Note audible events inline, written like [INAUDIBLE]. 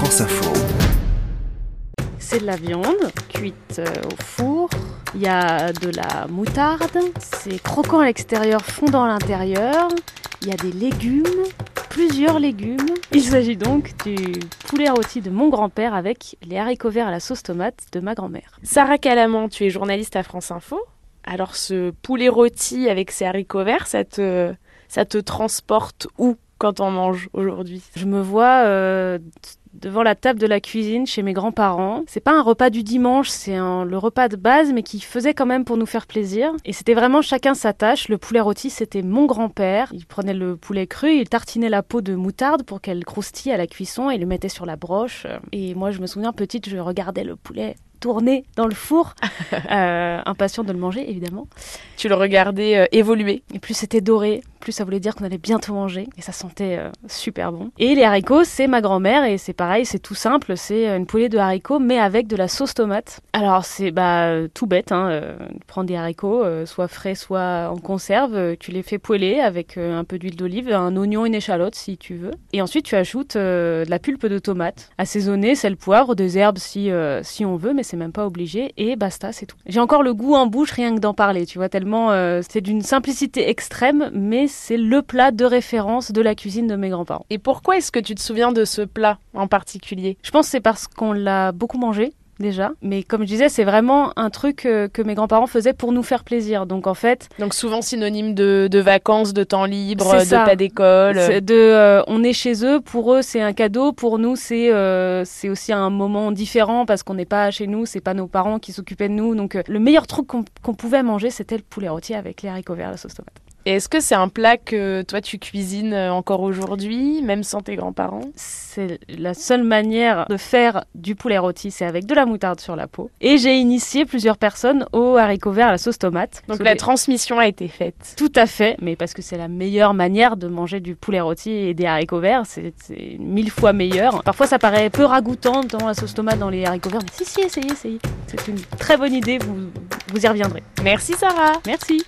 France Info. C'est de la viande cuite euh, au four. Il y a de la moutarde. C'est croquant à l'extérieur, fondant à l'intérieur. Il y a des légumes, plusieurs légumes. Il s'agit donc du poulet rôti de mon grand-père avec les haricots verts à la sauce tomate de ma grand-mère. Sarah Calamant, tu es journaliste à France Info. Alors ce poulet rôti avec ses haricots verts, ça te, ça te transporte où? Quand on mange aujourd'hui Je me vois euh, devant la table de la cuisine chez mes grands-parents. C'est pas un repas du dimanche, c'est le repas de base, mais qui faisait quand même pour nous faire plaisir. Et c'était vraiment chacun sa tâche. Le poulet rôti, c'était mon grand-père. Il prenait le poulet cru, il tartinait la peau de moutarde pour qu'elle croustille à la cuisson et le mettait sur la broche. Et moi, je me souviens, petite, je regardais le poulet tourner dans le four, [LAUGHS] euh, impatient de le manger évidemment. Tu le regardais euh, évoluer. Et plus c'était doré, plus ça voulait dire qu'on allait bientôt manger et ça sentait euh, super bon. Et les haricots, c'est ma grand-mère et c'est pareil, c'est tout simple, c'est une poêlée de haricots mais avec de la sauce tomate. Alors c'est bah tout bête, hein, prends des haricots, soit frais, soit en conserve, tu les fais poêler avec un peu d'huile d'olive, un oignon, une échalote si tu veux. Et ensuite tu ajoutes de la pulpe de tomate, assaisonnée, sel, poivre, des herbes si, si on veut, mais c'est même pas obligé, et basta, c'est tout. J'ai encore le goût en bouche rien que d'en parler, tu vois, tellement euh, c'est d'une simplicité extrême, mais c'est le plat de référence de la cuisine de mes grands-parents. Et pourquoi est-ce que tu te souviens de ce plat en particulier? Je pense que c'est parce qu'on l'a beaucoup mangé, déjà. Mais comme je disais, c'est vraiment un truc euh, que mes grands-parents faisaient pour nous faire plaisir. Donc en fait. Donc souvent synonyme de, de vacances, de temps libre, de pas d'école. De, euh, on est chez eux, pour eux c'est un cadeau, pour nous c'est euh, c'est aussi un moment différent parce qu'on n'est pas chez nous, c'est pas nos parents qui s'occupaient de nous. Donc le meilleur truc qu'on pouvait manger c'était le poulet rôti avec les haricots verts, la sauce tomate. Et est-ce que c'est un plat que toi tu cuisines euh, encore aujourd'hui, même sans tes grands-parents? C'est la seule manière de faire du poulet rôti, c'est avec de la moutarde sur la peau. Et j'ai initié plusieurs personnes au haricot vert à la sauce tomate. Donc la transmission a été faite. Tout à fait, mais parce que c'est la meilleure manière de manger du poulet rôti et des haricots verts, c'est mille fois meilleur. Parfois ça paraît peu ragoûtant dans la sauce tomate, dans les haricots verts, mais si, si, essayez, essayez. C'est une très bonne idée, vous, vous y reviendrez. Merci Sarah. Merci.